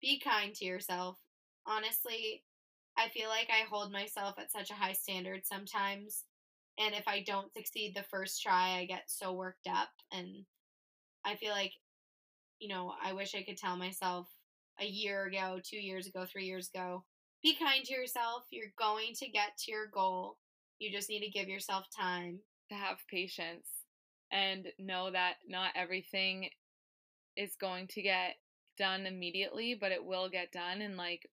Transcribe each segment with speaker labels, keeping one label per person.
Speaker 1: be kind to yourself. Honestly, I feel like I hold myself at such a high standard sometimes. And if I don't succeed the first try, I get so worked up. And I feel like, you know, I wish I could tell myself a year ago, two years ago, three years ago, be kind to yourself. You're going to get to your goal. You just need to give yourself time.
Speaker 2: To have patience and know that not everything is going to get done immediately, but it will get done. And like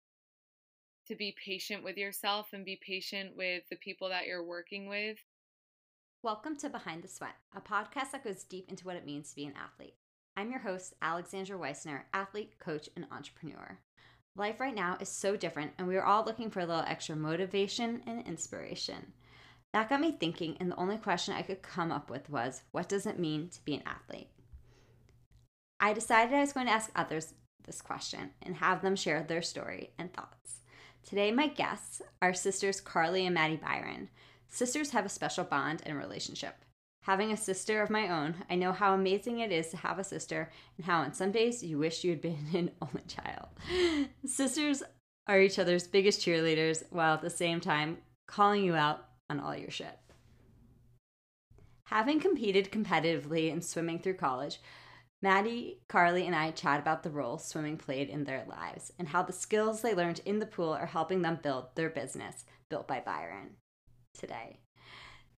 Speaker 2: to be patient with yourself and be patient with the people that you're working with.
Speaker 3: Welcome to Behind the Sweat, a podcast that goes deep into what it means to be an athlete. I'm your host, Alexandra Weissner, athlete, coach, and entrepreneur. Life right now is so different, and we are all looking for a little extra motivation and inspiration. That got me thinking, and the only question I could come up with was what does it mean to be an athlete? I decided I was going to ask others this question and have them share their story and thoughts. Today, my guests are sisters Carly and Maddie Byron. Sisters have a special bond and relationship. Having a sister of my own, I know how amazing it is to have a sister and how on some days you wish you had been an only child. Sisters are each other's biggest cheerleaders while at the same time calling you out on all your shit. Having competed competitively in swimming through college, Maddie, Carly, and I chat about the role swimming played in their lives and how the skills they learned in the pool are helping them build their business, Built by Byron, today.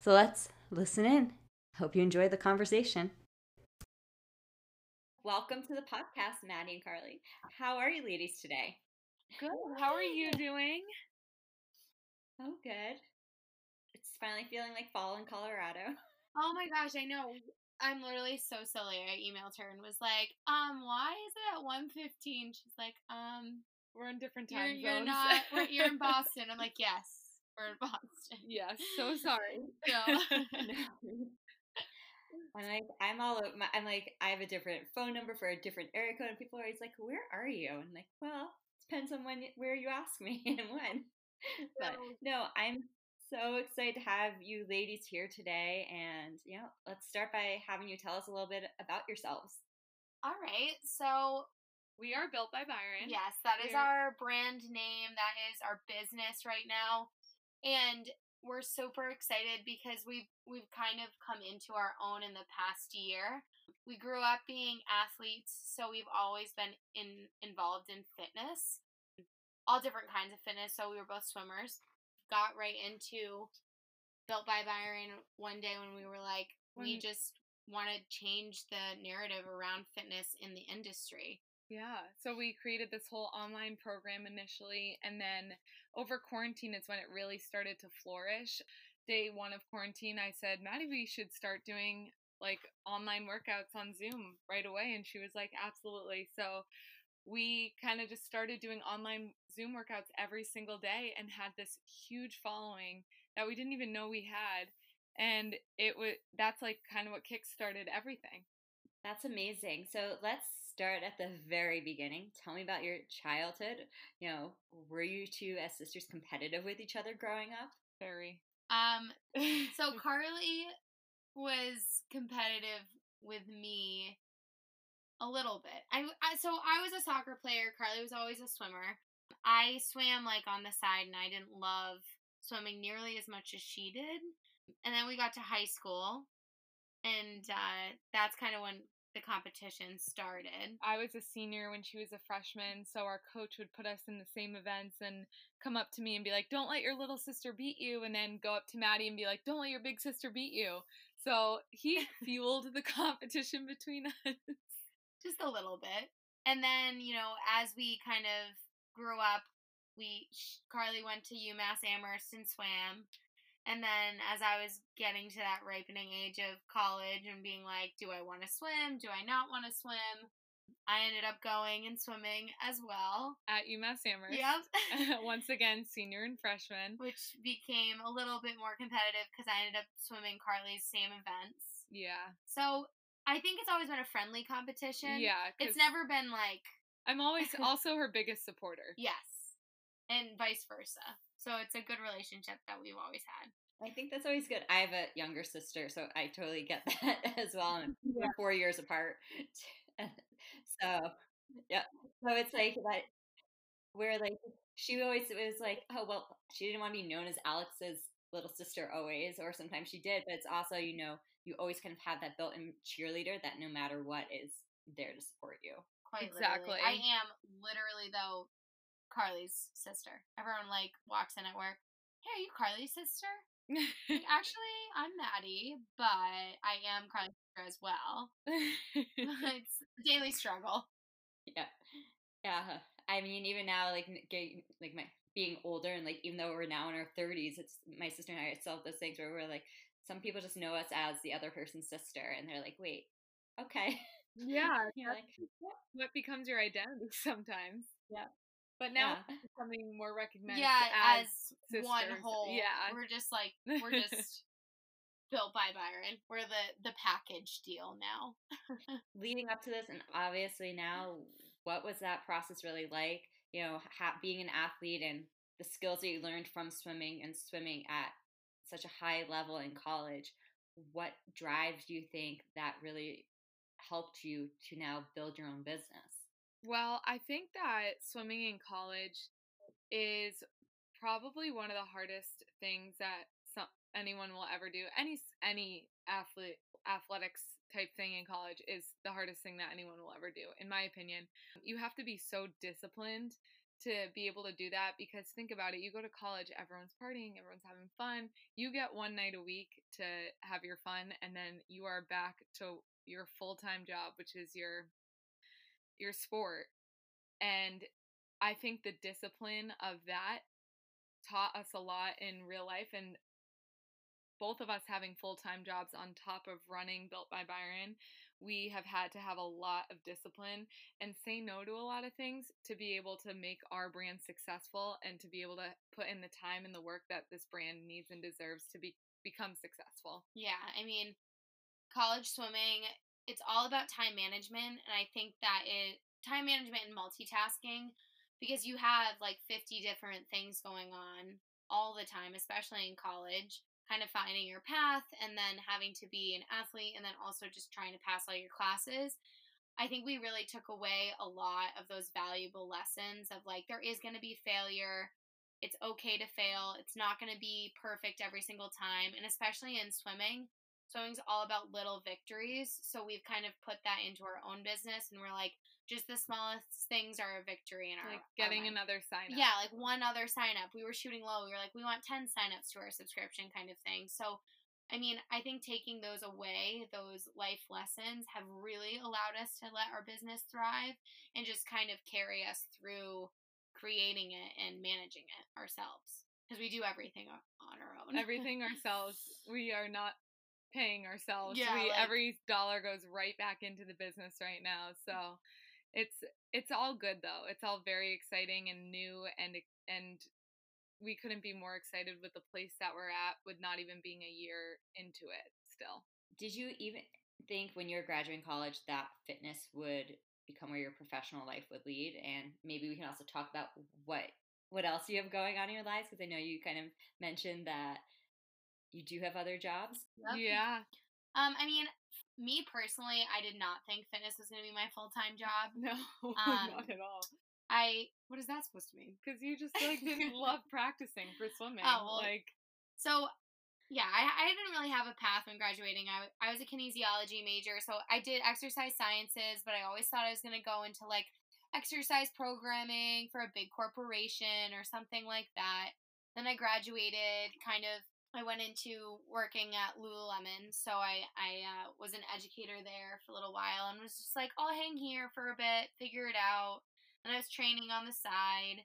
Speaker 3: So let's listen in. Hope you enjoy the conversation. Welcome to the podcast, Maddie and Carly. How are you ladies today?
Speaker 2: Good. How are you doing?
Speaker 3: Oh, good. It's finally feeling like fall in Colorado.
Speaker 1: Oh my gosh, I know. I'm literally so silly. I emailed her and was like, um, why is it at 1.15? She's like, um,
Speaker 2: we're in different time
Speaker 1: you're,
Speaker 2: zones.
Speaker 1: You're not, you're in Boston. I'm like, yes, we're in Boston.
Speaker 2: Yes, so sorry.
Speaker 1: So.
Speaker 3: I'm like, I'm all, my, I'm like, I have a different phone number for a different area code, and people are always like, "Where are you?" And I'm like, well, depends on when, where you ask me and when. But no, I'm so excited to have you ladies here today. And, you know, let's start by having you tell us a little bit about yourselves.
Speaker 1: All right. So,
Speaker 2: we are built by Byron.
Speaker 1: Yes, that is We're... our brand name. That is our business right now. And we're super excited because we've we've kind of come into our own in the past year. We grew up being athletes, so we've always been in involved in fitness. All different kinds of fitness. So we were both swimmers got right into Built by Byron one day when we were like, when, we just want to change the narrative around fitness in the industry.
Speaker 2: Yeah. So we created this whole online program initially, and then over quarantine is when it really started to flourish. Day one of quarantine, I said, Maddie, we should start doing like online workouts on Zoom right away. And she was like, absolutely. So we kind of just started doing online Zoom workouts every single day and had this huge following that we didn't even know we had. And it was that's like kind of what kickstarted everything.
Speaker 3: That's amazing. So let's start at the very beginning. Tell me about your childhood. You know, were you two as sisters competitive with each other growing up?
Speaker 2: Very.
Speaker 1: Um so Carly was competitive with me a little bit. I, I so I was a soccer player. Carly was always a swimmer. I swam like on the side, and I didn't love swimming nearly as much as she did. And then we got to high school, and uh, that's kind of when the competition started.
Speaker 2: I was a senior when she was a freshman, so our coach would put us in the same events and come up to me and be like, "Don't let your little sister beat you," and then go up to Maddie and be like, "Don't let your big sister beat you." So he fueled the competition between us
Speaker 1: just a little bit. And then, you know, as we kind of grew up, we Carly went to UMass Amherst and swam. And then as I was getting to that ripening age of college and being like, do I want to swim? Do I not want to swim? I ended up going and swimming as well.
Speaker 2: At UMass Amherst.
Speaker 1: Yep.
Speaker 2: Once again, senior and freshman.
Speaker 1: Which became a little bit more competitive because I ended up swimming Carly's same events.
Speaker 2: Yeah.
Speaker 1: So I think it's always been a friendly competition.
Speaker 2: Yeah.
Speaker 1: It's never been like.
Speaker 2: I'm always also her biggest supporter.
Speaker 1: Yes. And vice versa. So it's a good relationship that we've always had.
Speaker 3: I think that's always good. I have a younger sister, so I totally get that as well. And yeah. four years apart. so, yeah. So it's like that where like she always was like, oh well, she didn't want to be known as Alex's little sister always, or sometimes she did, but it's also you know you always kind of have that built-in cheerleader that no matter what is there to support you.
Speaker 1: Quite
Speaker 2: Exactly.
Speaker 1: literally. I am literally though Carly's sister. Everyone like walks in at work. Hey, are you Carly's sister? Like, Actually, I'm Maddie, but I am Carly's sister as well. it's a daily struggle.
Speaker 3: Yeah, yeah. I mean, even now, like getting like my being older and like even though we're now in our thirties, it's my sister and I still have those things where we're like, some people just know us as the other person's sister, and they're like, wait, okay,
Speaker 2: yeah,
Speaker 3: You're like,
Speaker 2: what becomes your identity sometimes.
Speaker 3: Yeah.
Speaker 2: But now
Speaker 3: Yeah.
Speaker 2: it's becoming more recognized
Speaker 1: yeah,
Speaker 2: as,
Speaker 1: as, one whole.
Speaker 2: Yeah.
Speaker 1: We're just like we're just built by Byron. We're the the package deal now.
Speaker 3: leading up to this and obviously now what was that process really like you know ha- being an athlete and the skills that you learned from swimming and swimming at such a high level in college what drives you think that really helped you to now build your own business
Speaker 2: Well, I think that swimming in college is probably one of the hardest things that some anyone will ever do. Any any athlete athletics type thing in college is the hardest thing that anyone will ever do in my opinion. You have to be so disciplined to be able to do that because think about it, you go to college, everyone's partying, everyone's having fun. You get one night a week to have your fun and then you are back to your full-time job, which is your your sport. And I think the discipline of that taught us a lot in real life and both of us having full-time jobs on top of running built by Byron, we have had to have a lot of discipline and say no to a lot of things to be able to make our brand successful and to be able to put in the time and the work that this brand needs and deserves to be become successful.
Speaker 1: Yeah, I mean, college swimming, it's all about time management, and I think that it time management and multitasking because you have like 50 different things going on all the time, especially in college, kind of finding your path and then having to be an athlete and then also just trying to pass all your classes. I think we really took away a lot of those valuable lessons of like there is going to be failure. It's okay to fail. It's not going to be perfect every single time, and especially in swimming, swimming's all about little victories. So we've kind of put that into our own business, and we're like, just the smallest things are a victory in our
Speaker 2: Like getting
Speaker 1: mind.
Speaker 2: another sign up.
Speaker 1: Yeah, like one other sign up. We were shooting low. We were like, we want 10 signups to our subscription kind of thing. So, I mean, I think taking those away, those life lessons, have really allowed us to let our business thrive and just kind of carry us through creating it and managing it ourselves. Because we do everything on our own.
Speaker 2: everything ourselves. We are not paying ourselves.
Speaker 1: Yeah,
Speaker 2: we
Speaker 1: like-
Speaker 2: every dollar goes right back into the business right now. So it's it's all good though. It's all very exciting and new and and we couldn't be more excited with the place that we're at with not even being a year into it still.
Speaker 3: did you even think when you were graduating college that fitness would become where your professional life would lead and maybe we can also talk about what what else you have going on in your lives because i know you kind of mentioned that you do have other jobs
Speaker 1: Yep.
Speaker 2: Yeah.
Speaker 1: Um, I mean, me personally, I did not think fitness was going to be my full time job.
Speaker 2: No,
Speaker 1: Um,
Speaker 2: not at all.
Speaker 1: I, what is that supposed to mean?
Speaker 2: Because you just like didn't love practicing for swimming.
Speaker 1: Oh, well,
Speaker 2: like
Speaker 1: So, yeah, I, I didn't really have a path when graduating. I, I was a kinesiology major, so I did exercise sciences, but I always thought I was going to go into like exercise programming for a big corporation or something like that. Then I graduated, kind of, I went into working at Lululemon, so I, I uh, was an educator there for a little while and was just like, I'll hang here for a bit, figure it out. And I was training on the side.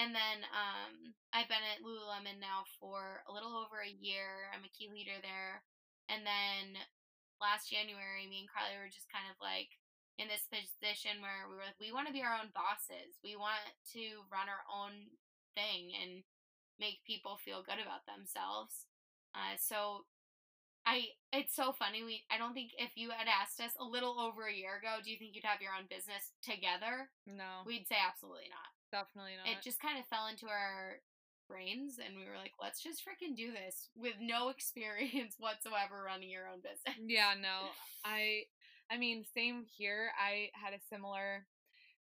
Speaker 1: And then um, I've been at Lululemon now for a little over a year. I'm a key leader there. And then last January, me and Carly were just kind of like in this position where we were like, we want to be our own bosses. We want to run our own thing and make people feel good about themselves. Uh, so I it's so funny. We I don't think if you had asked us a little over a year ago, do you think you'd have your own business together?
Speaker 2: no,
Speaker 1: We'd say absolutely not
Speaker 2: definitely not.
Speaker 1: it just kind of fell into our brains and we were like let's just freaking do this with no experience whatsoever running your own business
Speaker 2: yeah no i i mean same here i had a similar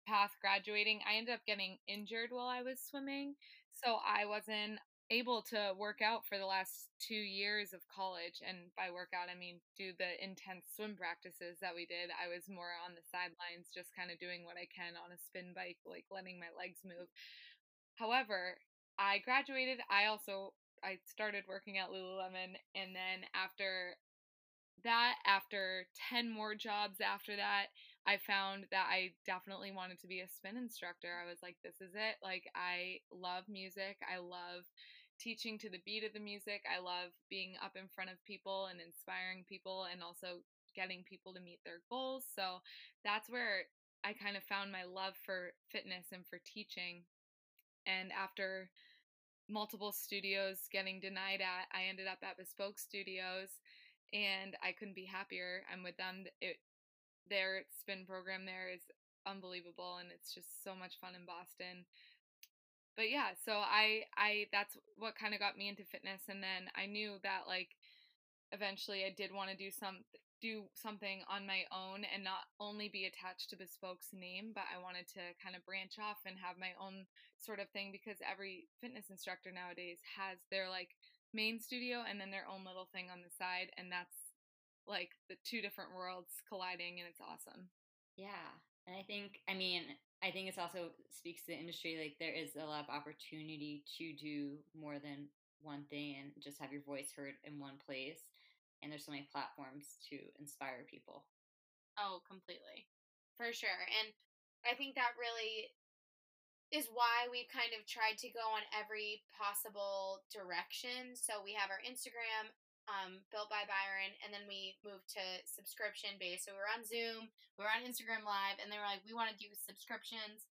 Speaker 2: path graduating, I ended up getting injured while I was swimming. So I wasn't able to work out for the last two years of college. And by workout, I mean do the intense swim practices that we did. I was more on the sidelines, just kind of doing what I can on a spin bike, like letting my legs move. However, I graduated. I also I started working at Lululemon, and then after that, after ten more jobs after that, I found that I definitely wanted to be a spin instructor. I was like, this is it. Like, I love music. I love teaching to the beat of the music. I love being up in front of people and inspiring people and also getting people to meet their goals. So that's where I kind of found my love for fitness and for teaching. And after multiple studios getting denied at, I ended up at Bespoke Studios and I couldn't be happier. I'm with them. It their spin program there is unbelievable and it's just so much fun in Boston. But yeah, so I I that's what kind of got me into fitness and then I knew that like eventually I did want to do some do something on my own and not only be attached to Bespoke's name, but I wanted to kind of branch off and have my own sort of thing because every fitness instructor nowadays has their like main studio and then their own little thing on the side and that's like the two different worlds colliding and it's awesome.
Speaker 3: Yeah. And I think I mean, I think it's also speaks to the industry like there is a lot of opportunity to do more than one thing and just have your voice heard in one place and there's so many platforms to inspire people.
Speaker 1: Oh, completely. For sure. And I think that really is why we've kind of tried to go on every possible direction. So we have our Instagram, um, built by Byron, and then we moved to subscription based. So we were on Zoom, we were on Instagram Live, and they were like, we want to do subscriptions.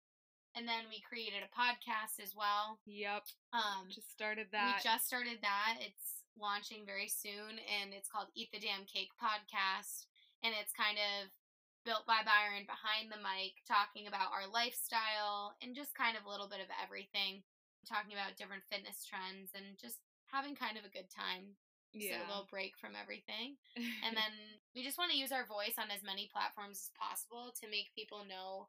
Speaker 1: And then we created a podcast as well.
Speaker 2: Yep.
Speaker 1: Um,
Speaker 2: just started that.
Speaker 1: We just started that. It's launching very soon, and it's called Eat the Damn Cake Podcast. And it's kind of built by Byron behind the mic, talking about our lifestyle and just kind of a little bit of everything, talking about different fitness trends and just having kind of a good time yeah. a little break from everything. and then we just want to use our voice on as many platforms as possible to make people know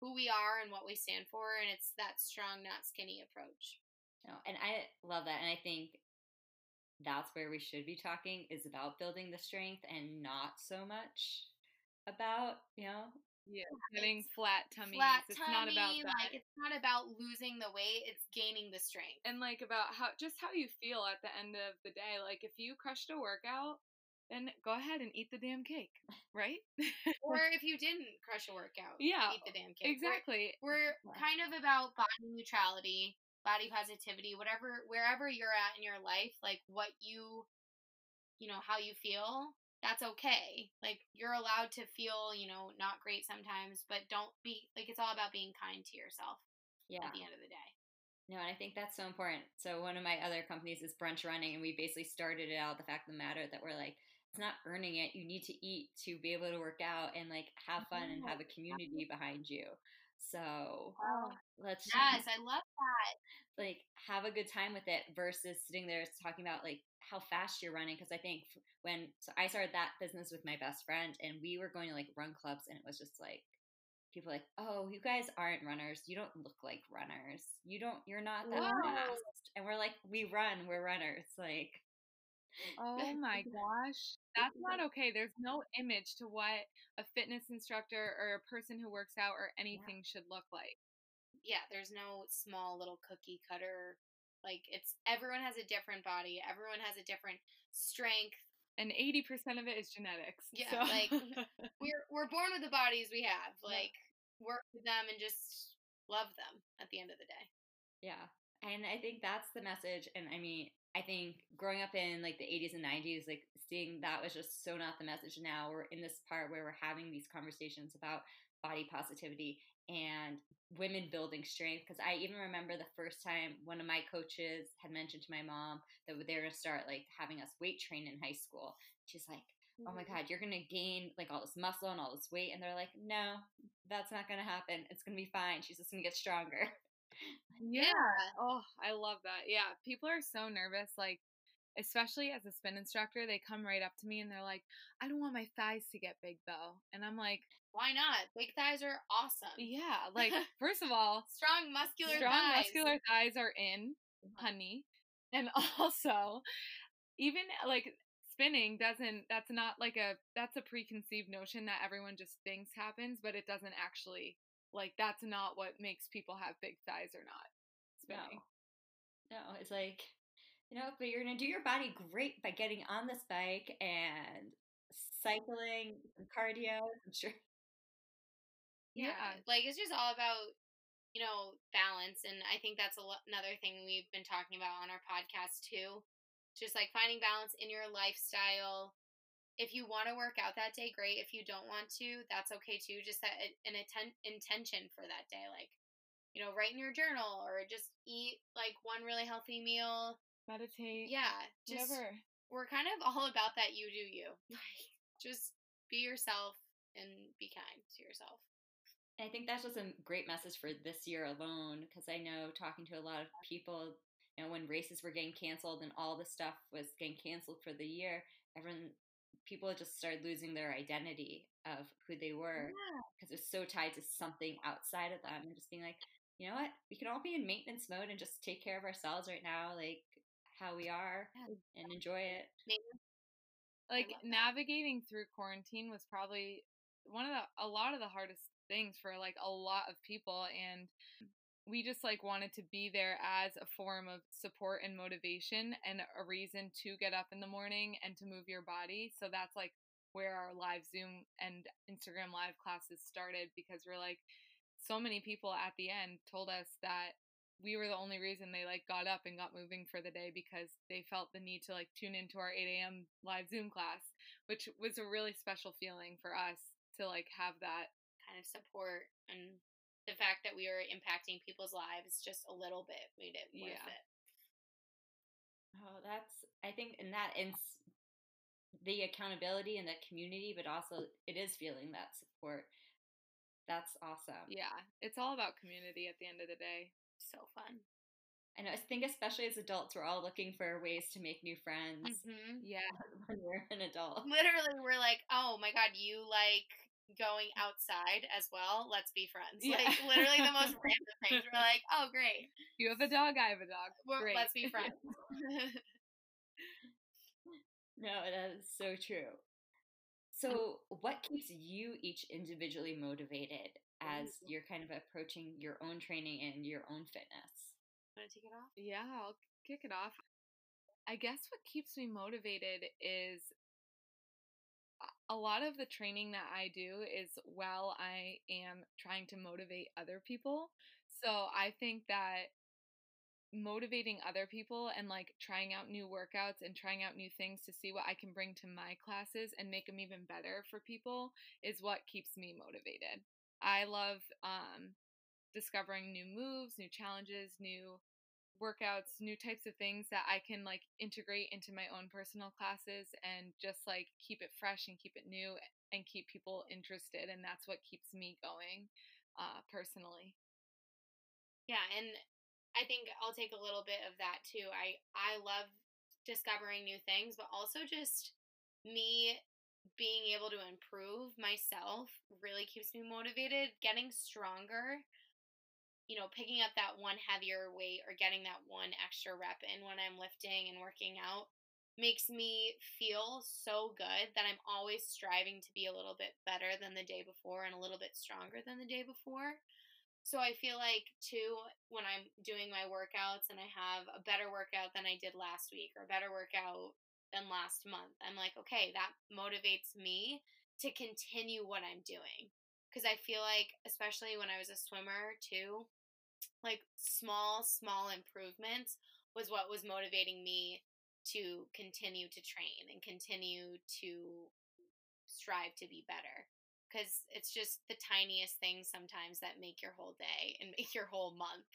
Speaker 1: who we are and what we stand for. And it's that strong, not skinny approach.
Speaker 3: No, and I love that. And I think that's where we should be talking is about building the strength and not so much about, you know,
Speaker 2: yeah, getting flat tummy.
Speaker 1: Flat it's tummy, not about that. Like it's not about losing the weight; it's gaining the strength.
Speaker 2: And like about how just how you feel at the end of the day. Like if you crushed a workout, then go ahead and eat the damn cake, right?
Speaker 1: or if you didn't crush a workout,
Speaker 2: yeah,
Speaker 1: eat the damn cake.
Speaker 2: Exactly.
Speaker 1: We're, we're kind of about body neutrality, body positivity, whatever, wherever you're at in your life, like what you, you know, how you feel that's okay. Like you're allowed to feel, you know, not great sometimes, but don't be like it's all about being kind to yourself. Yeah. At the end of the day.
Speaker 3: No, and I think that's so important. So one of my other companies is brunch running, and we basically started it out the fact of the matter that we're like, it's not earning it. You need to eat to be able to work out and like have fun and have a community behind you. So
Speaker 1: oh, let's yes, I love that.
Speaker 3: Like have a good time with it versus sitting there talking about like how fast you're running because I think when so I started that business with my best friend and we were going to like run clubs and it was just like people like oh you guys aren't runners. You don't look like runners. You don't you're not that Whoa. fast. And we're like we run. We're runners. Like
Speaker 2: oh my gosh. That's not okay. There's no image to what a fitness instructor or a person who works out or anything yeah. should look like
Speaker 1: yeah there's no small little cookie cutter like it's everyone has a different body, everyone has a different strength.
Speaker 2: And eighty percent of it is genetics.
Speaker 1: Yeah, so. like we're we're born with the bodies we have. Like yeah. work with them and just love them at the end of the day.
Speaker 3: Yeah. And I think that's the message. And I mean, I think growing up in like the 80s and 90s, like seeing that was just so not the message. Now we're in this part where we're having these conversations about body positivity and women building strength because I even remember the first time one of my coaches had mentioned to my mom that they were going to start like having us weight train in high school. She's like, "Oh my god, you're going to gain like all this muscle and all this weight." And they're like, "No, that's not going to happen. It's going to be fine. She's just going to get stronger."
Speaker 2: yeah. Oh, I love that. Yeah, people are so nervous like especially as a spin instructor, they come right up to me and they're like, I don't want my thighs to get big though. And I'm like,
Speaker 1: Why not? Big thighs are awesome.
Speaker 2: Yeah, like first of all,
Speaker 1: strong muscular
Speaker 2: strong
Speaker 1: thighs.
Speaker 2: muscular thighs are in, uh-huh. honey. And also, even like spinning doesn't that's not like a that's a preconceived notion that everyone just thinks happens, but it doesn't actually like that's not what makes people have big thighs or not. Spinning.
Speaker 3: No. No, it's like you know, but you're gonna do your body great by getting on this bike and cycling, some cardio. I'm sure.
Speaker 1: Yeah,
Speaker 2: Yeah.
Speaker 1: like it's just all about you know balance, and I think that's a lo- another thing we've been talking about on our podcast too. Just like finding balance in your lifestyle. If you want to work out that day, great. If you don't want to, that's okay too. Just set an atten- intention for that day, like you know, write in your journal or just eat like one really healthy meal.
Speaker 2: Meditate.
Speaker 1: Yeah, just
Speaker 2: Whatever.
Speaker 1: we're kind of all about that. You do you. Like, just be yourself and be kind to yourself.
Speaker 3: I think that's just a great message for this year alone because I know talking to a lot of people, you know, when races were getting canceled and all the stuff was getting canceled for the year, everyone, people just started losing their identity of who they were because it was so tied to something outside of them and just being like, you know what, we can all be in maintenance mode and just take care of ourselves right now, like how we are,
Speaker 1: Yeah.
Speaker 3: and enjoy it.
Speaker 2: like navigating through quarantine was probably one of the a lot of the hardest things for like a lot of people and we just like wanted to be there as a form of support and motivation and a reason to get up in the morning and to move your body so that's like where our live zoom and instagram live classes started because we're like so many people at the end told us that we were the only reason they like got up and got moving for the day because they felt the need to like tune into our 8 a.m. live Zoom class, which was a really special feeling for us to like have that.
Speaker 1: Kind of support and the fact that we were impacting people's lives just a little bit made it worth
Speaker 2: Yeah.
Speaker 1: it.
Speaker 3: Oh, that's I think in that ins the accountability and the community, but also it is feeling that support. That's awesome.
Speaker 2: Yeah, it's all about community at the end of the day.
Speaker 1: So fun.
Speaker 3: I know. I think especially as adults, we're all looking for ways to make new friends
Speaker 1: hmm
Speaker 2: Yeah,
Speaker 3: when we're an adult.
Speaker 1: Literally, we're like, oh my god, you like going outside as well? Let's be friends.
Speaker 2: Yeah.
Speaker 1: Like literally the most random things. We're like, oh great,
Speaker 2: you have a dog, I have a dog. Great.
Speaker 1: let's be friends.
Speaker 3: No, that is so true. Mm. So, what keeps you each individually motivated mm.
Speaker 1: as
Speaker 3: you're kind of approaching your own training and your own fitness?
Speaker 1: Want to take it off?
Speaker 2: Yeah, I'll kick it off. I guess what keeps me motivated is a- lot of the training that I do is while I am trying to motivate other people. So I think that motivating other people and like trying out new workouts and trying out new things to see what I can bring to my classes and make them even better for people is what keeps me motivated. I love um, discovering new moves, new challenges, new workouts, new types of things that I can like integrate into my own personal classes and just like keep it fresh and keep it new and keep people interested. And that's what keeps me going uh, personally.
Speaker 1: Yeah, and I think I'll take a little bit of that too. I I love discovering new things, but also just me being able to improve myself really keeps me motivated. Getting stronger, you know, picking up that one heavier weight or getting that one extra rep in when I'm lifting and working out makes me feel so good that I'm always striving to be a little bit better than the day before and a little bit stronger than the day before. So I feel like too when I'm doing my workouts and I have a better workout than I did last week or a better workout than last month, I'm like, okay, that motivates me to continue what I'm doing. Cuz I feel like especially when I was a swimmer too, like small small improvements was what was motivating me to continue to train and continue to strive to be better because it's just the tiniest things sometimes that make your whole day and make your whole month.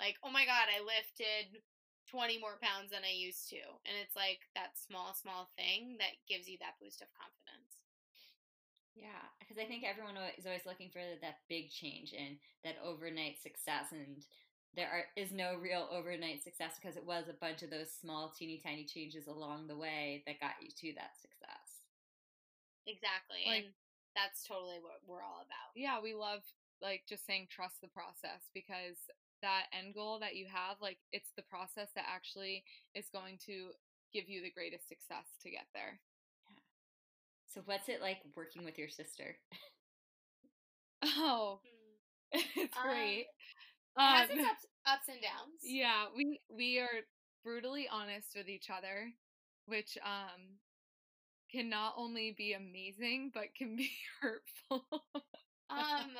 Speaker 1: Like, oh my God, I lifted 20 more pounds than I used to. And it's like that small, small thing that gives you that boost of confidence.
Speaker 3: Yeah, because I think everyone is always looking for that big change and that overnight success. And there are, is no real overnight success because it was a bunch of those small, teeny tiny changes along the way that got you to that success.
Speaker 1: Exactly. Like, and that's totally what we're all about.
Speaker 2: Yeah, we love like just saying trust the process because that end goal that you have, like it's the process that actually is going to give you the greatest success to get there.
Speaker 3: So what's it like working with your sister?
Speaker 2: Oh, hmm. it's um, great.
Speaker 1: It has its um, ups, ups and downs.
Speaker 2: Yeah, we we are brutally honest with each other, which um can not only be amazing but can be hurtful.
Speaker 1: um,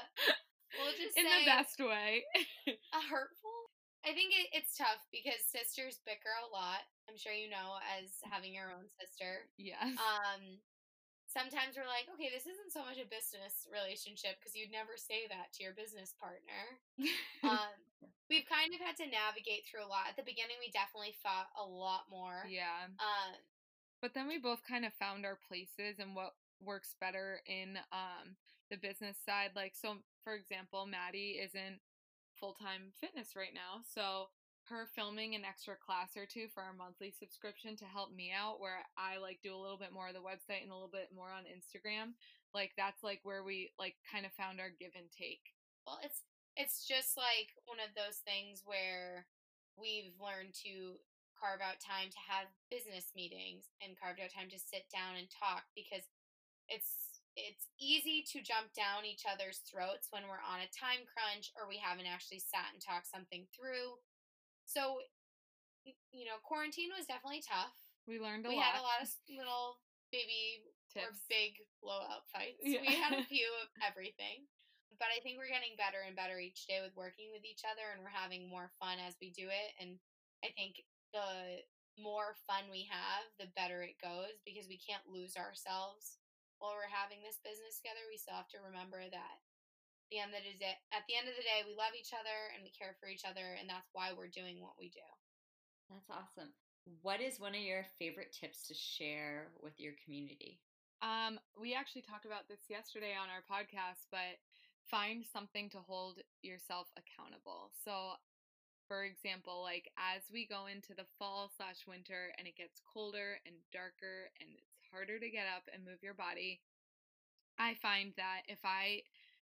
Speaker 1: we'll just
Speaker 2: in the best way.
Speaker 1: a hurtful. I think it, it's tough because sisters bicker a lot. I'm sure you know as having your own sister.
Speaker 2: Yes.
Speaker 1: Um, sometimes we're like, okay, this isn't so much a business relationship because you'd never say that to your business partner. um, we've kind of had to navigate through a lot. At the beginning, we definitely fought a lot more.
Speaker 2: Yeah.
Speaker 1: Um,
Speaker 2: but then we both kind of found our places and what works better in um the business side. Like, so for example, Maddie isn't full time fitness right now, so her filming an extra class or two for our monthly subscription to help me out where I like do a little bit more of the website and a little bit more on Instagram. Like that's like where we like kind of found our give and take.
Speaker 1: Well, it's it's just like one of those things where we've learned to carve out time to have business meetings and carved out time to sit down and talk because it's it's easy to jump down each other's throats when we're on a time crunch or we haven't actually sat and talked something through so, you know, quarantine was definitely tough.
Speaker 2: We learned a
Speaker 1: we
Speaker 2: lot.
Speaker 1: We had a lot of little baby Tips. or big blowout fights. Yeah. We had a few of everything. But I think we're getting better and better each day with working with each other and we're having more fun as we do it. And I think the more fun we have, the better it goes because we can't lose ourselves while we're having this business together. We still have to remember that the end of the day, at the end of the day, we love each other and we care for each other, and that's why we're doing what we do.
Speaker 3: That's awesome. What is one of your favorite tips to share with your community?
Speaker 2: Um, we actually talked about this yesterday on our podcast, but find something to hold yourself accountable. So, for example, like as we go into the fall slash winter and it gets colder and darker and it's harder to get up and move your body, I find that if I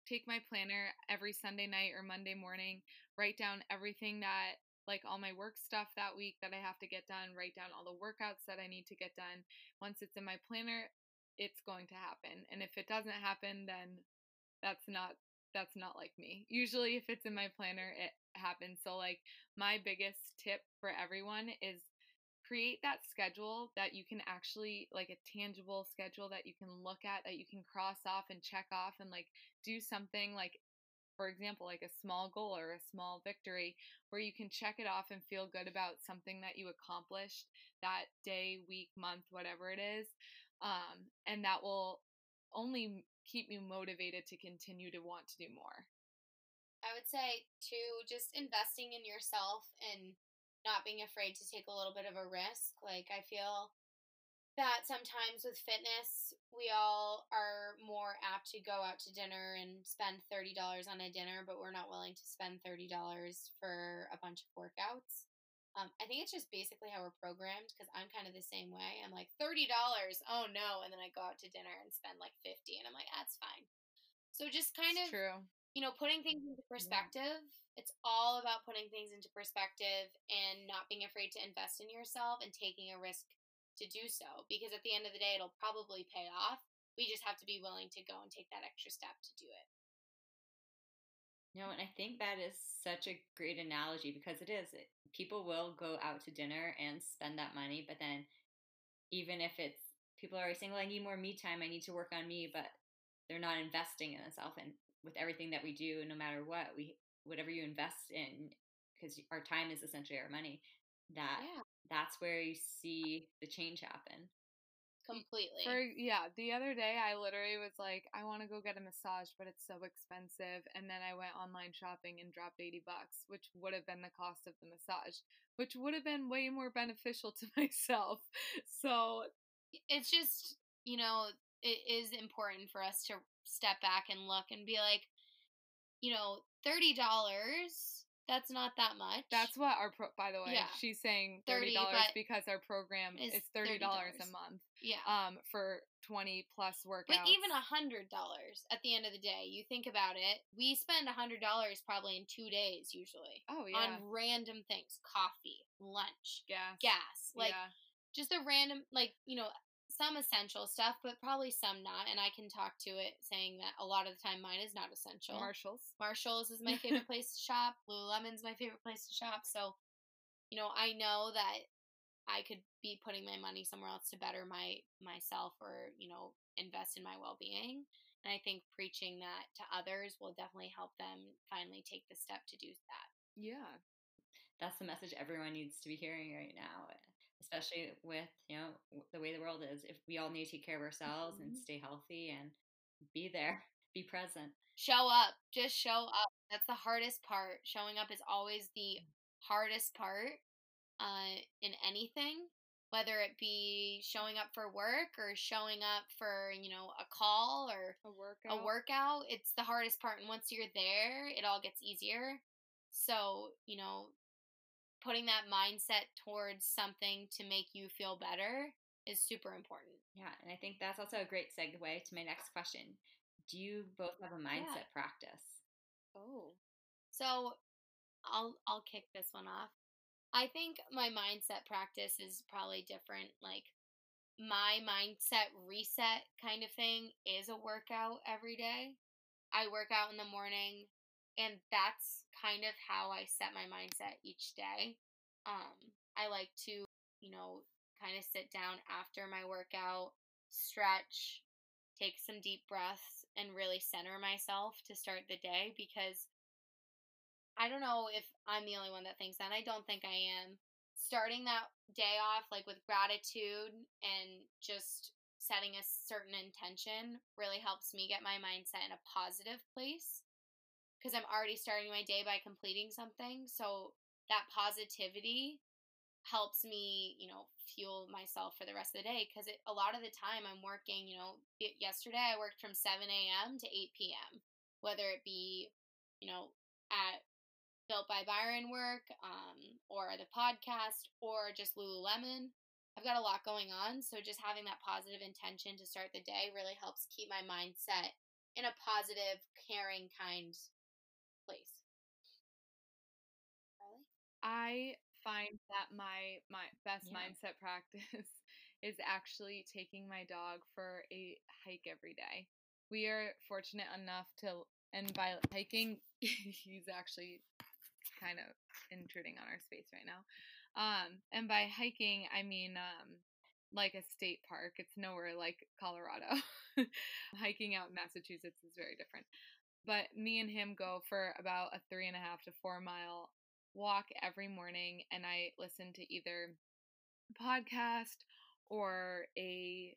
Speaker 2: take my planner every Sunday night or Monday morning, write down everything that like all my work stuff that week that I have to get done, write down all the workouts that I need to get done. Once it's in my planner, it's going to happen. And if it doesn't happen, then that's not that's not like me. Usually if it's in my planner, it happens. So like my biggest tip for everyone is create that schedule that you can actually like a tangible schedule that you can look at that you can cross off and check off and like do something like for example like a small goal or a small victory where you can check it off and feel good about something that you accomplished that day week month whatever it is um, and that will only keep you motivated to continue to want to do more.
Speaker 1: I would say to just investing in yourself and not being afraid to take a little bit of a risk. Like, I feel that sometimes with fitness, we all are more apt to go out to dinner and spend $30 on a dinner, but we're not willing to spend $30 for a bunch of workouts. Um, I think it's just basically how we're programmed because I'm kind of the same way. I'm like, $30, oh no. And then I go out to dinner and spend like 50 and I'm like, that's fine. So just kind
Speaker 2: it's
Speaker 1: of,
Speaker 2: true.
Speaker 1: You know, putting things into perspective. Yeah it's all about putting things into perspective and not being afraid to invest in yourself and taking a risk to do so because at the end of the day it'll probably pay off. We just have to be willing to go and take that extra step to do it.
Speaker 3: You know, and I think that is such a great analogy because it is. People will go out to dinner and spend that money, but then even if it's people are always saying, "Well, I need more me time. I need to work on me," but they're not investing in themselves. And with everything that we do, no matter what, we whatever you invest in because our time is essentially our money that yeah. that's where you see the change happen
Speaker 1: completely
Speaker 2: for yeah the other day i literally was like i want to go get a massage but it's so expensive and then i went online shopping and dropped 80 bucks which would have been the cost of the massage which would have been way more beneficial to myself so
Speaker 1: it's just you know it is important for us to step back and look and be like you know, $30 That's not that much.
Speaker 2: That's what our pro. By the way,
Speaker 1: Yeah.
Speaker 2: she's saying thirty dollars because our program
Speaker 1: is
Speaker 2: is thirty dollars a month.
Speaker 1: yeah.
Speaker 2: Um, for twenty plus workouts.
Speaker 1: But even a hundred dollars at the end of the day, you think about it, we spend a hundred dollars probably in two days usually
Speaker 2: oh yeah,
Speaker 1: on random things, coffee, lunch,
Speaker 2: gas,
Speaker 1: gas, like
Speaker 2: yeah.
Speaker 1: just a random, like you know, some essential stuff, but probably some not. And I can talk to it saying that a lot of the time mine is not essential.
Speaker 2: Marshalls.
Speaker 1: Marshalls is my favorite place to shop. Lululemon's my favorite place to shop. So, you know, I know that I could be putting my money somewhere else to better my myself or, you know, invest in my well-being. And I think preaching that to others will definitely help them finally take the step to do that.
Speaker 2: Yeah,
Speaker 3: That's the message everyone needs to be hearing right now, eh. Especially with you know the way the world is. If we all need to take care of ourselves and
Speaker 1: Mhm.
Speaker 3: stay healthy and be there, be present.
Speaker 1: Show up. Just show up. That's the hardest part. Showing up is always the hardest part uh, in anything, whether it be showing up for work or showing up for, you know, a call or
Speaker 2: a workout.
Speaker 1: a workout. It's the hardest part. And once you're there, it all gets easier. So, you know, putting that mindset towards something to make you feel better is super important.
Speaker 3: Yeah, and I think that's also a great segue to my next question. Do you both have a mindset practice?
Speaker 2: Oh,
Speaker 1: So I'll I'll kick this one off. I think my mindset practice is probably different. Like my mindset reset kind of thing is a workout every day. I work out in the morning and that's kind of how I set my mindset each day. Um I like to, you know, kind of sit down after my workout, stretch, take some deep breaths and really center myself to start the day because I don't know if I'm the only one that thinks that. I don't think I am. Starting that day off like with gratitude and just setting a certain intention really helps me get my mindset in a positive place because I'm already starting my day by completing something. So that positivity helps me, you know, fuel myself for the rest of the day because a lot of the time I'm working, you know, yesterday I worked from 7 a.m. to 8 p.m., whether it be, you know, at Built by Byron work, um, or the podcast, or just Lululemon. I've got a lot going on, so just having that positive intention to start the day really helps keep my mindset in a positive, caring, kind place. Riley?
Speaker 2: I find that my my best
Speaker 3: Yeah.
Speaker 2: mindset practice is actually taking my dog for a hike every day. We are fortunate enough to, and by hiking, he's actually kind of intruding on our space right now. Um, and by hiking, I mean um, like a state park. It's nowhere like Colorado. Hiking out in Massachusetts is very different. But me and him go for about a three and a half to four mile walk every morning, and I listen to either a podcast or a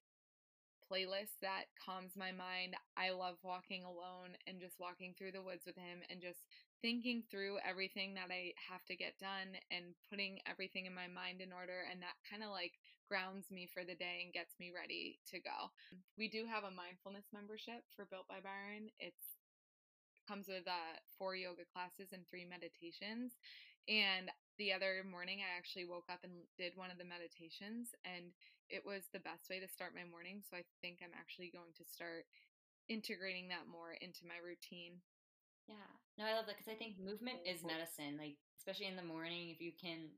Speaker 2: playlist that calms my mind. I love walking alone and just walking through the woods with him and just thinking through everything that I have to get done and putting everything in my mind in order. And that kind of like grounds me for the day and gets me ready to go. We do have a mindfulness membership for Built by Byron. It's comes with uh, four yoga classes and three meditations. And the other morning, I actually woke up and did one of the meditations, and it was the best way to start my morning. So I think I'm actually going to start integrating that more into my routine.
Speaker 3: Yeah. No, I love that because I think movement is medicine. Like, especially in the morning, if you can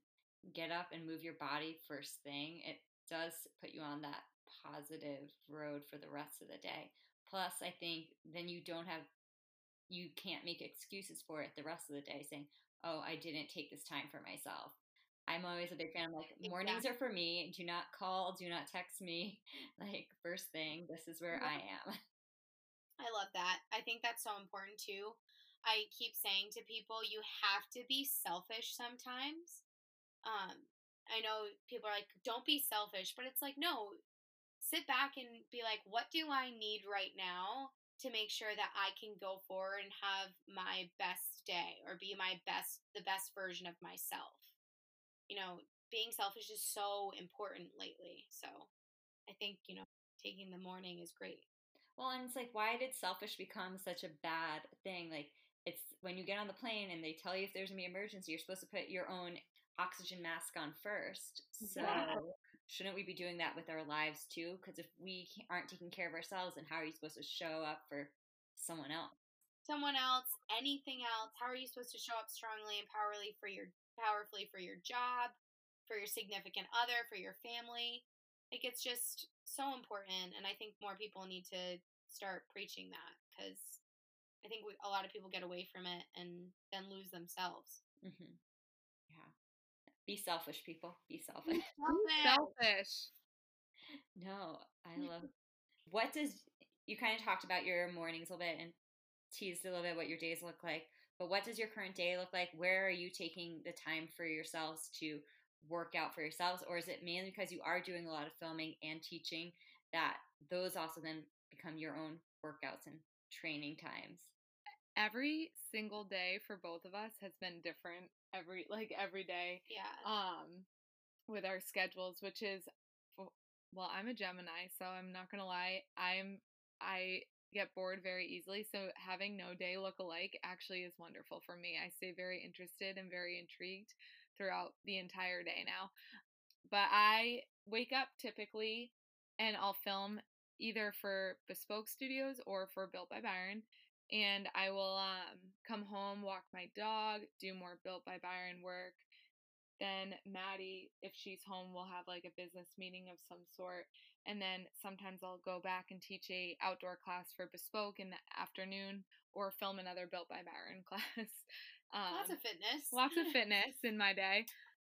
Speaker 3: get up and move your body first thing, it does put you on that positive road for the rest of the day. Plus, I think then you don't have, you can't make excuses for it the rest of the day saying, oh, I didn't take this time for myself. I'm always a big fan. of, Like, mornings are for me. Do not call, do not text me. Like, first thing, this is where I am.
Speaker 1: I love that. I think that's so important too. I keep saying to people, you have to be selfish sometimes. Um, I know people are like, don't be selfish, but it's like, no, sit back and be like, what do I need right now to make sure that I can go forward and have my best day or be my best, the best version of myself? You know, being selfish is so important lately. So I think, you know, taking the morning is great.
Speaker 3: Well, and it's like, why did selfish become such a bad thing? Like, it's when you get on the plane and they tell you if there's gonna be emergency, you're supposed to put your own oxygen mask on first. So yeah. Shouldn't we be doing that with our lives too? Because if we aren't taking care of ourselves, then how are you supposed to show up for someone else?
Speaker 1: Someone else, anything else? How are you supposed to show up strongly and powerfully for your powerfully for your job, for your significant other, for your family? Like it's just so important, and I think more people need to start preaching that because I think we, a lot of people get away from it and then lose themselves.
Speaker 3: Mm-hmm. Yeah. Be selfish, people. Be selfish.
Speaker 2: Be selfish.
Speaker 3: No, I love. what does you kind of talked about your mornings a little bit and teased a little bit what your days look like. But what does your current day look like? Where are you taking the time for yourselves to work out for yourselves, or is it mainly because you are doing a lot of filming and teaching that those also then become your own workouts and training times?
Speaker 2: Every single day for both of us has been different every like every day.
Speaker 1: Yeah.
Speaker 2: Um with our schedules, which is well, I'm a Gemini, so I'm not going to lie. I'm I get bored very easily, so having no day look alike actually is wonderful for me. I stay very interested and very intrigued throughout the entire day now. But I wake up typically and I'll film either for Bespoke Studios or for Built by Byron. And I will um, come home, walk my dog, do more Built by Byron work. Then Maddie, if she's home, will have like a business meeting of some sort. And then sometimes I'll go back and teach a outdoor class for Bespoke in the afternoon or film another Built by Byron class.
Speaker 1: Um, lots of fitness.
Speaker 2: Lots of fitness in my day.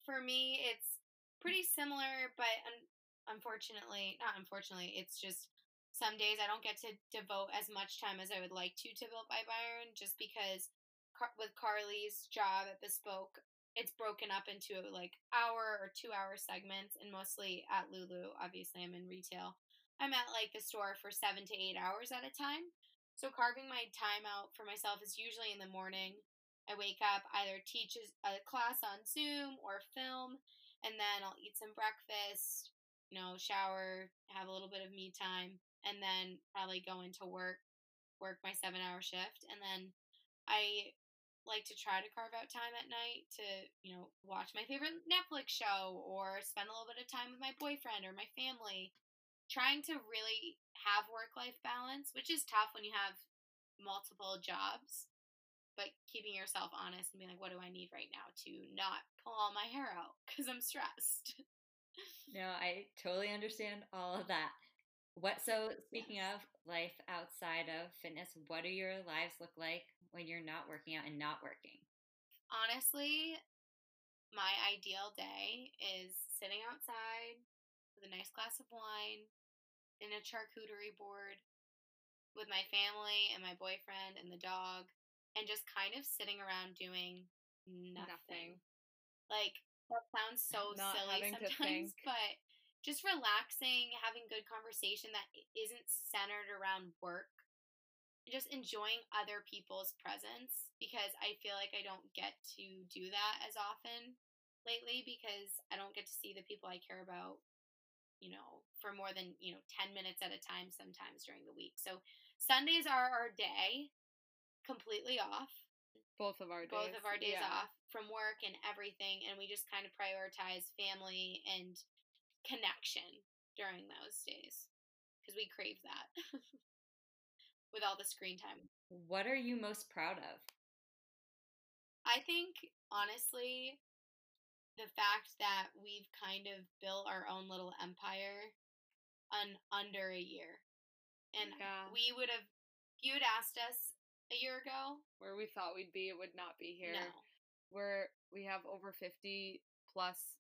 Speaker 1: For me, it's pretty similar, but un- unfortunately, not unfortunately, it's just some days I don't get to devote as much time as I would like to to Built by Byron just because Car- with Carly's job at Bespoke, it's broken up into like hour or two hour segments and mostly at Lulu. Obviously, I'm in retail. I'm at like the store for seven to eight hours at a time. So carving my time out for myself is usually in the morning I wake up, either teach a class on Zoom or film, and then I'll eat some breakfast, you know, shower, have a little bit of me time, and then probably go into work, work my seven hour shift. And then I like to try to carve out time at night to, you know, watch my favorite Netflix show or spend a little bit of time with my boyfriend or my family. Trying to really have work life balance, which is tough when you have multiple jobs but keeping yourself honest and being like, what do I need right now to not pull all my hair out because I'm stressed.
Speaker 3: no, I totally understand all of that. What so speaking of life outside of fitness, what do your lives look like when you're not working out and not working?
Speaker 1: Honestly, my ideal day is sitting outside with a nice glass of wine in a charcuterie board with my family and my boyfriend and the dog and just kind of sitting around doing nothing. nothing. Like that sounds so Not silly sometimes, but just relaxing, having good conversation that isn't centered around work. Just enjoying other people's presence because I feel like I don't get to do that as often lately because I don't get to see the people I care about, you know, for more than, you know, 10 minutes at a time sometimes during the week. So Sundays are our day completely off.
Speaker 2: Both of our days.
Speaker 1: Both of our days yeah. off from work and everything, and we just kind of prioritize family and connection during those days because we crave that with all the screen time.
Speaker 3: What are you most proud of?
Speaker 1: I think, honestly, the fact that we've kind of built our own little empire on under a year. And yeah. we would have, if you had asked us a year ago.
Speaker 2: Where we thought we'd be, it would not be here.
Speaker 1: No.
Speaker 2: We're we have over 50 plus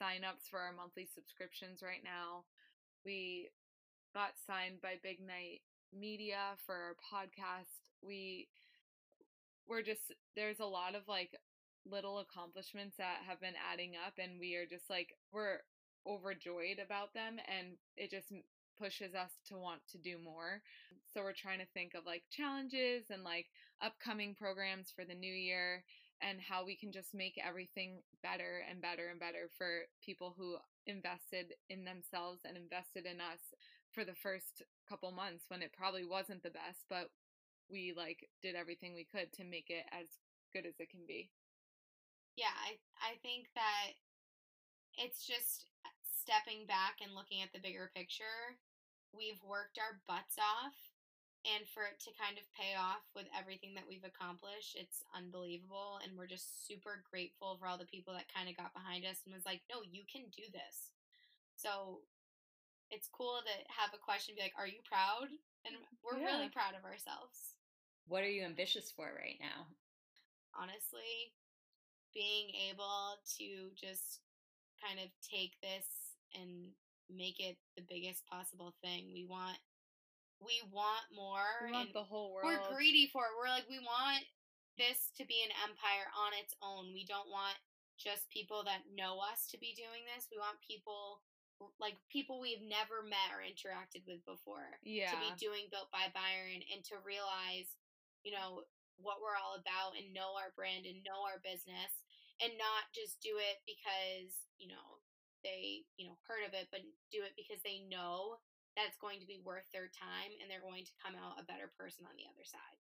Speaker 2: signups for our monthly subscriptions right now. We got signed by Big Night Media for our podcast. We we're just there's a lot of like little accomplishments that have been adding up and we are just like we're overjoyed about them and it just pushes us to want to do more. So we're trying to think of like challenges and like upcoming programs for the new year and how we can just make everything better and better and better for people who invested in themselves and invested in us for the first couple months when it probably wasn't the best, but we like did everything we could to make it as good as it can be.
Speaker 1: Yeah, I I think that it's just uh, stepping back and looking at the bigger picture. We've worked our butts off and for it to kind of pay off with everything that we've accomplished, it's unbelievable and we're just super grateful for all the people that kind of got behind us and was like, "No, you can do this." So it's cool to have a question be like, "Are you proud?" And mm, we're
Speaker 2: Yeah.
Speaker 1: really proud of ourselves.
Speaker 3: What are you ambitious for right now?
Speaker 1: honestly, being able to just kind of take this and make it the biggest possible thing. We want we want more
Speaker 2: We want the whole world.
Speaker 1: we're greedy for it. We're like we want this to be an empire on its own. We don't want just people that know us to be doing this. We want people like people we've never met or interacted with before
Speaker 2: Yeah.
Speaker 1: to be doing built by Byron and to realize, you know, what we're all about and know our brand and know our business and not just do it because, you know, they, you know, heard of it, but do it because they know that it's going to be worth their time and they're going to come out a better person on the other side.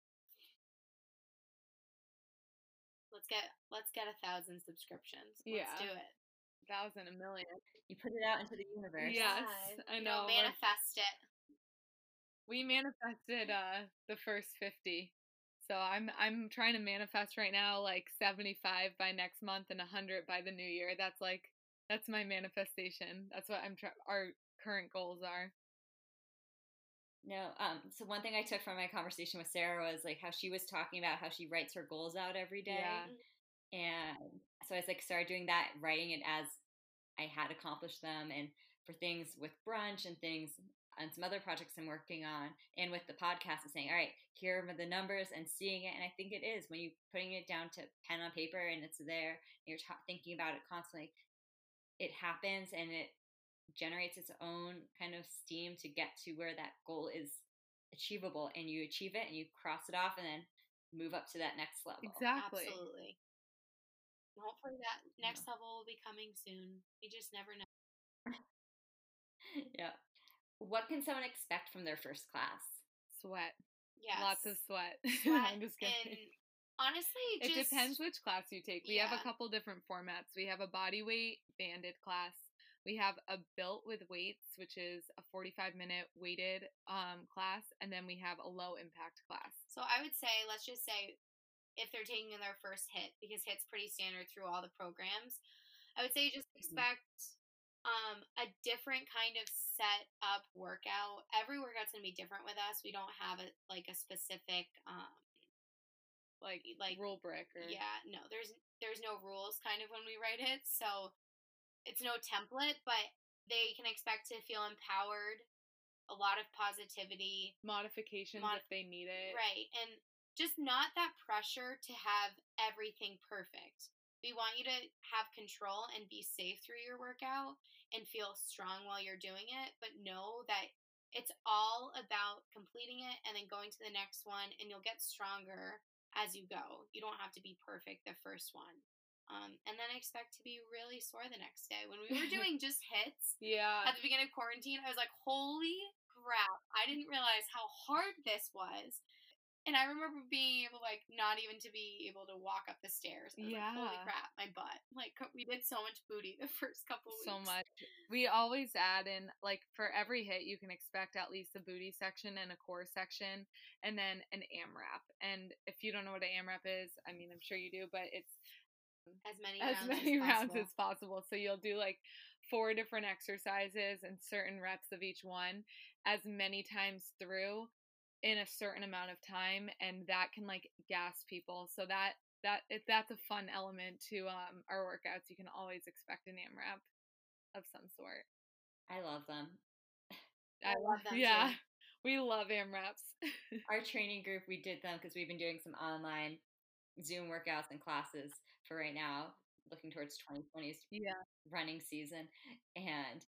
Speaker 1: Let's get let's get a thousand subscriptions. Let's
Speaker 2: Yeah.
Speaker 1: do it.
Speaker 2: A thousand, a million.
Speaker 3: You put it out into the universe.
Speaker 2: Yes,
Speaker 1: Yeah,
Speaker 2: I
Speaker 1: you
Speaker 2: know.
Speaker 1: manifest it.
Speaker 2: we manifested uh the first 50 so i'm i'm trying to manifest right now like 75 by next month and 100 by the new year that's like that's my manifestation that's what i'm trying our current goals are
Speaker 3: No, um, so one thing I took from my conversation with Sarah was like how she was talking about how she writes her goals out every day.
Speaker 2: Yeah.
Speaker 3: And so I was like started doing that, writing it as I had accomplished them and for things with brunch and things and some other projects I'm working on and with the podcast and saying, all right, here are the numbers and seeing it. And I think it is when you putting it down to pen on paper and it's there and you're ta- thinking about it constantly, it happens and it generates its own kind of steam to get to where that goal is achievable and you achieve it and you cross it off and then move up to that next level.
Speaker 2: exactly
Speaker 1: Absolutely. Hopefully that next level will be coming soon. You just never know.
Speaker 3: yeah. What can someone expect from their first class?
Speaker 2: sweat
Speaker 1: Yes.
Speaker 2: lots of sweat,
Speaker 1: sweat.
Speaker 2: i'm just kidding
Speaker 1: And honestly,
Speaker 2: it depends which class you take we have a couple different formats we have a body weight banded class we have a built with weights which is a 45 minute weighted um, class and then we have a low impact class
Speaker 1: So I would say, let's just say, if they're taking their first HIIT, because HIIT's pretty standard through all the programs, I would say just expect um, a different kind of set up workout. Every workout's gonna be different with us. We don't have a like a specific um,
Speaker 2: like
Speaker 1: like
Speaker 2: rule breaker
Speaker 1: yeah no there's there's no rules kind of when we write it so it's no template but they can expect to feel empowered a lot of positivity
Speaker 2: modifications
Speaker 1: Mod-
Speaker 2: if they need it
Speaker 1: right and just not that pressure to have everything perfect we want you to have control and be safe through your workout and feel strong while you're doing it but know that it's all about completing it and then going to the next one and you'll get stronger as you go. You don't have to be perfect the first one. Um, and then I expect to be really sore the next day. When we were doing just HIITs
Speaker 2: yeah
Speaker 1: at the beginning of quarantine, I was like, holy crap, I didn't realize how hard this was. And I remember being able, like, not even to be able to walk up the stairs. Was like, holy crap, my butt. Like, we did so much booty the first couple weeks.
Speaker 2: so much. We always add in like for every HIIT you can expect at least a booty section and a core section and then an AMRAP. And if you don't know what an AMRAP is, I mean I'm sure you do, but it's
Speaker 1: As many
Speaker 2: as
Speaker 1: rounds
Speaker 2: many
Speaker 1: as
Speaker 2: rounds
Speaker 1: possible.
Speaker 2: as possible. So you'll do like four different exercises and certain reps of each one as many times through in a certain amount of time and that can like gas people. So that that if that's a fun element to um our workouts, you can always expect an AMRAP of some sort.
Speaker 3: I love them.
Speaker 1: I love them
Speaker 2: Yeah.
Speaker 1: too.
Speaker 2: We love AMRAPs.
Speaker 3: Our training group, we did them because we've been doing some online Zoom workouts and classes for right now, looking towards 2020's
Speaker 2: yeah.
Speaker 3: running season. And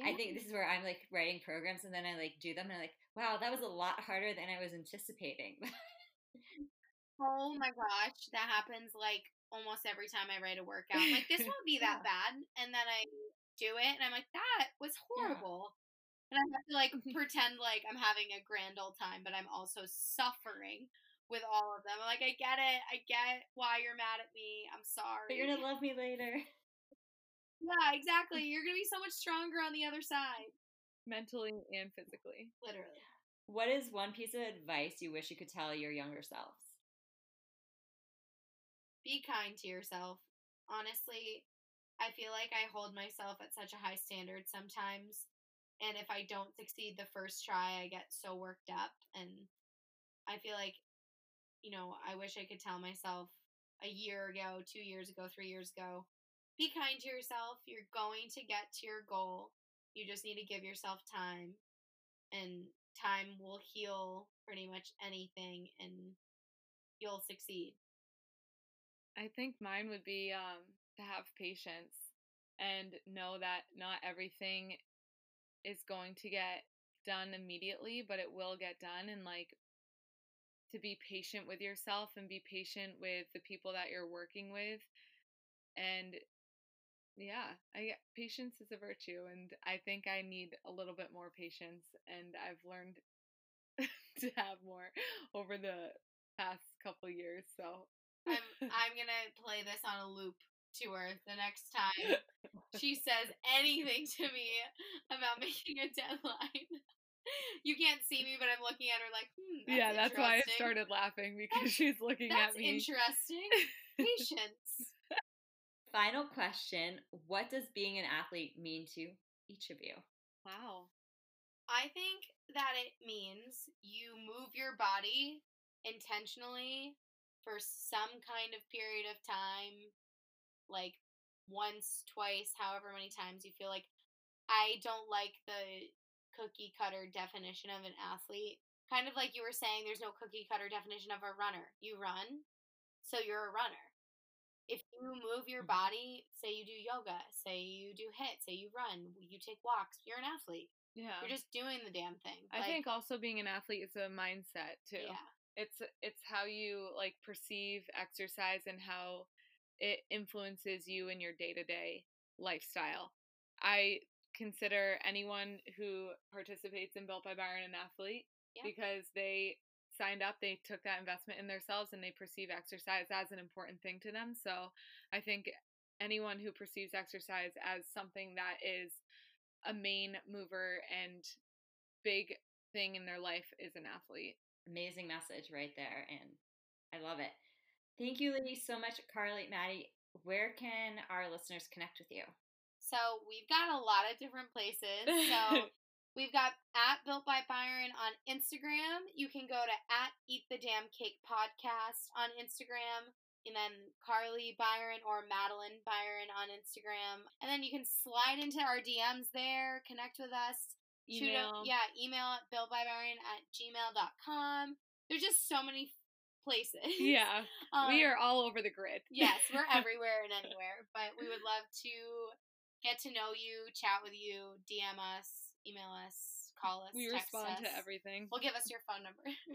Speaker 3: I think this is where I'm like writing programs and then I like do them and I'm like, wow, that was a lot harder than I was anticipating.
Speaker 1: Oh my gosh, that happens like almost every time I write a workout. I'm like, this won't be that bad. And then I do it and I'm like, that was horrible. and I have to like pretend like I'm having a grand old time, but I'm also suffering with all of them. I'm like, I get it. I get why you're mad at me. I'm sorry.
Speaker 3: But you're gonna love me later.
Speaker 1: Yeah, exactly. You're gonna be so much stronger on the other side.
Speaker 2: Mentally and physically.
Speaker 1: Literally.
Speaker 3: What is one piece of advice you wish you could tell your younger selves?
Speaker 1: Be kind to yourself. Honestly, I feel like I hold myself at such a high standard sometimes. And if I don't succeed the first try, I get so worked up. And I feel like, you know, I wish I could tell myself a year ago, two years ago, three years ago be kind to yourself. You're going to get to your goal. You just need to give yourself time. And time will heal pretty much anything and you'll succeed.
Speaker 2: I think mine would be um, to have patience and know that not everything is going to get done immediately, but it will get done. And like to be patient with yourself and be patient with the people that you're working with. And yeah, I patience is a virtue, and I think I need a little bit more patience, and I've learned to have more over the past couple years. So
Speaker 1: I'm I'm gonna play this on a loop to her the next time she says anything to me about making a deadline. You can't see me, but I'm looking at her like, hmm, that's
Speaker 2: yeah, that's why I started laughing because
Speaker 1: That's-
Speaker 2: she's looking
Speaker 1: That's
Speaker 2: at me.
Speaker 1: interesting. Patience.
Speaker 3: Final question What does being an athlete mean to each of you?
Speaker 2: Wow.
Speaker 1: I think that it means you move your body intentionally for some kind of period of time, like once, twice, however many times you feel like. I don't like the cookie cutter definition of an athlete. Kind of like you were saying, there's no cookie cutter definition of a runner. You run, so you're a runner. If you move your mm-hmm. body, say you do yoga, say you do HIIT, say you run, you take walks, you're an athlete.
Speaker 2: Yeah.
Speaker 1: You're just doing the damn thing.
Speaker 2: I
Speaker 1: Like,
Speaker 2: think also being an athlete is a mindset too.
Speaker 1: Yeah.
Speaker 2: It's it's how you like perceive exercise and how it influences you in your day-to-day lifestyle. I consider anyone who participates in Built by Byron an athlete
Speaker 1: Yeah.
Speaker 2: because they signed up, they took that investment in themselves and they perceive exercise as an important thing to them. So I think anyone who perceives exercise as something that is a main mover and big thing in their life is an athlete.
Speaker 3: Amazing message right there. And I love it. Thank you, ladies, so much. Carly, Maddie, where can our listeners connect with you?
Speaker 1: So we've got a lot of different places. So we've got at Built by Byron on Instagram. You can go to at Eat the Damn Cake Podcast on Instagram. And then Carly Byron or Madeline Byron on Instagram. And then you can slide into our DMs there, connect with us. Shoot a-
Speaker 2: Email.
Speaker 1: yeah, email at builtbybyron at gmail.com. There's just so many places.
Speaker 2: Yeah.
Speaker 1: Um,
Speaker 2: we are all over the grid.
Speaker 1: yes, we're everywhere and anywhere. But we would love to get to know you, chat with you, DM us, email us, call us,
Speaker 2: We
Speaker 1: text
Speaker 2: respond
Speaker 1: us.
Speaker 2: to everything.
Speaker 1: Well, give us your phone number.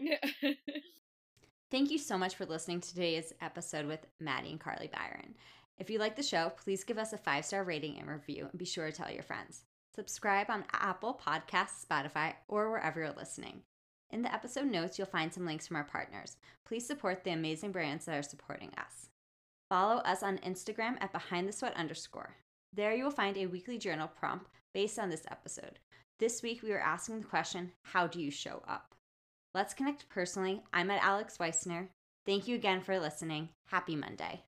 Speaker 2: Yeah.
Speaker 3: Thank you so much for listening to today's episode with Maddie and Carly Byron. If you like the show, please give us a five star rating and review and be sure to tell your friends. Subscribe on Apple Podcasts, Spotify, or wherever you're listening. In the episode notes, you'll find some links from our partners. Please support the amazing brands that are supporting us. Follow us on Instagram at behind the sweat underscore. There you will find a weekly journal prompt based on this episode. This week we are asking the question, how do you show up? Let's connect personally. I'm at Alex Weissner. Thank you again for listening. Happy Monday.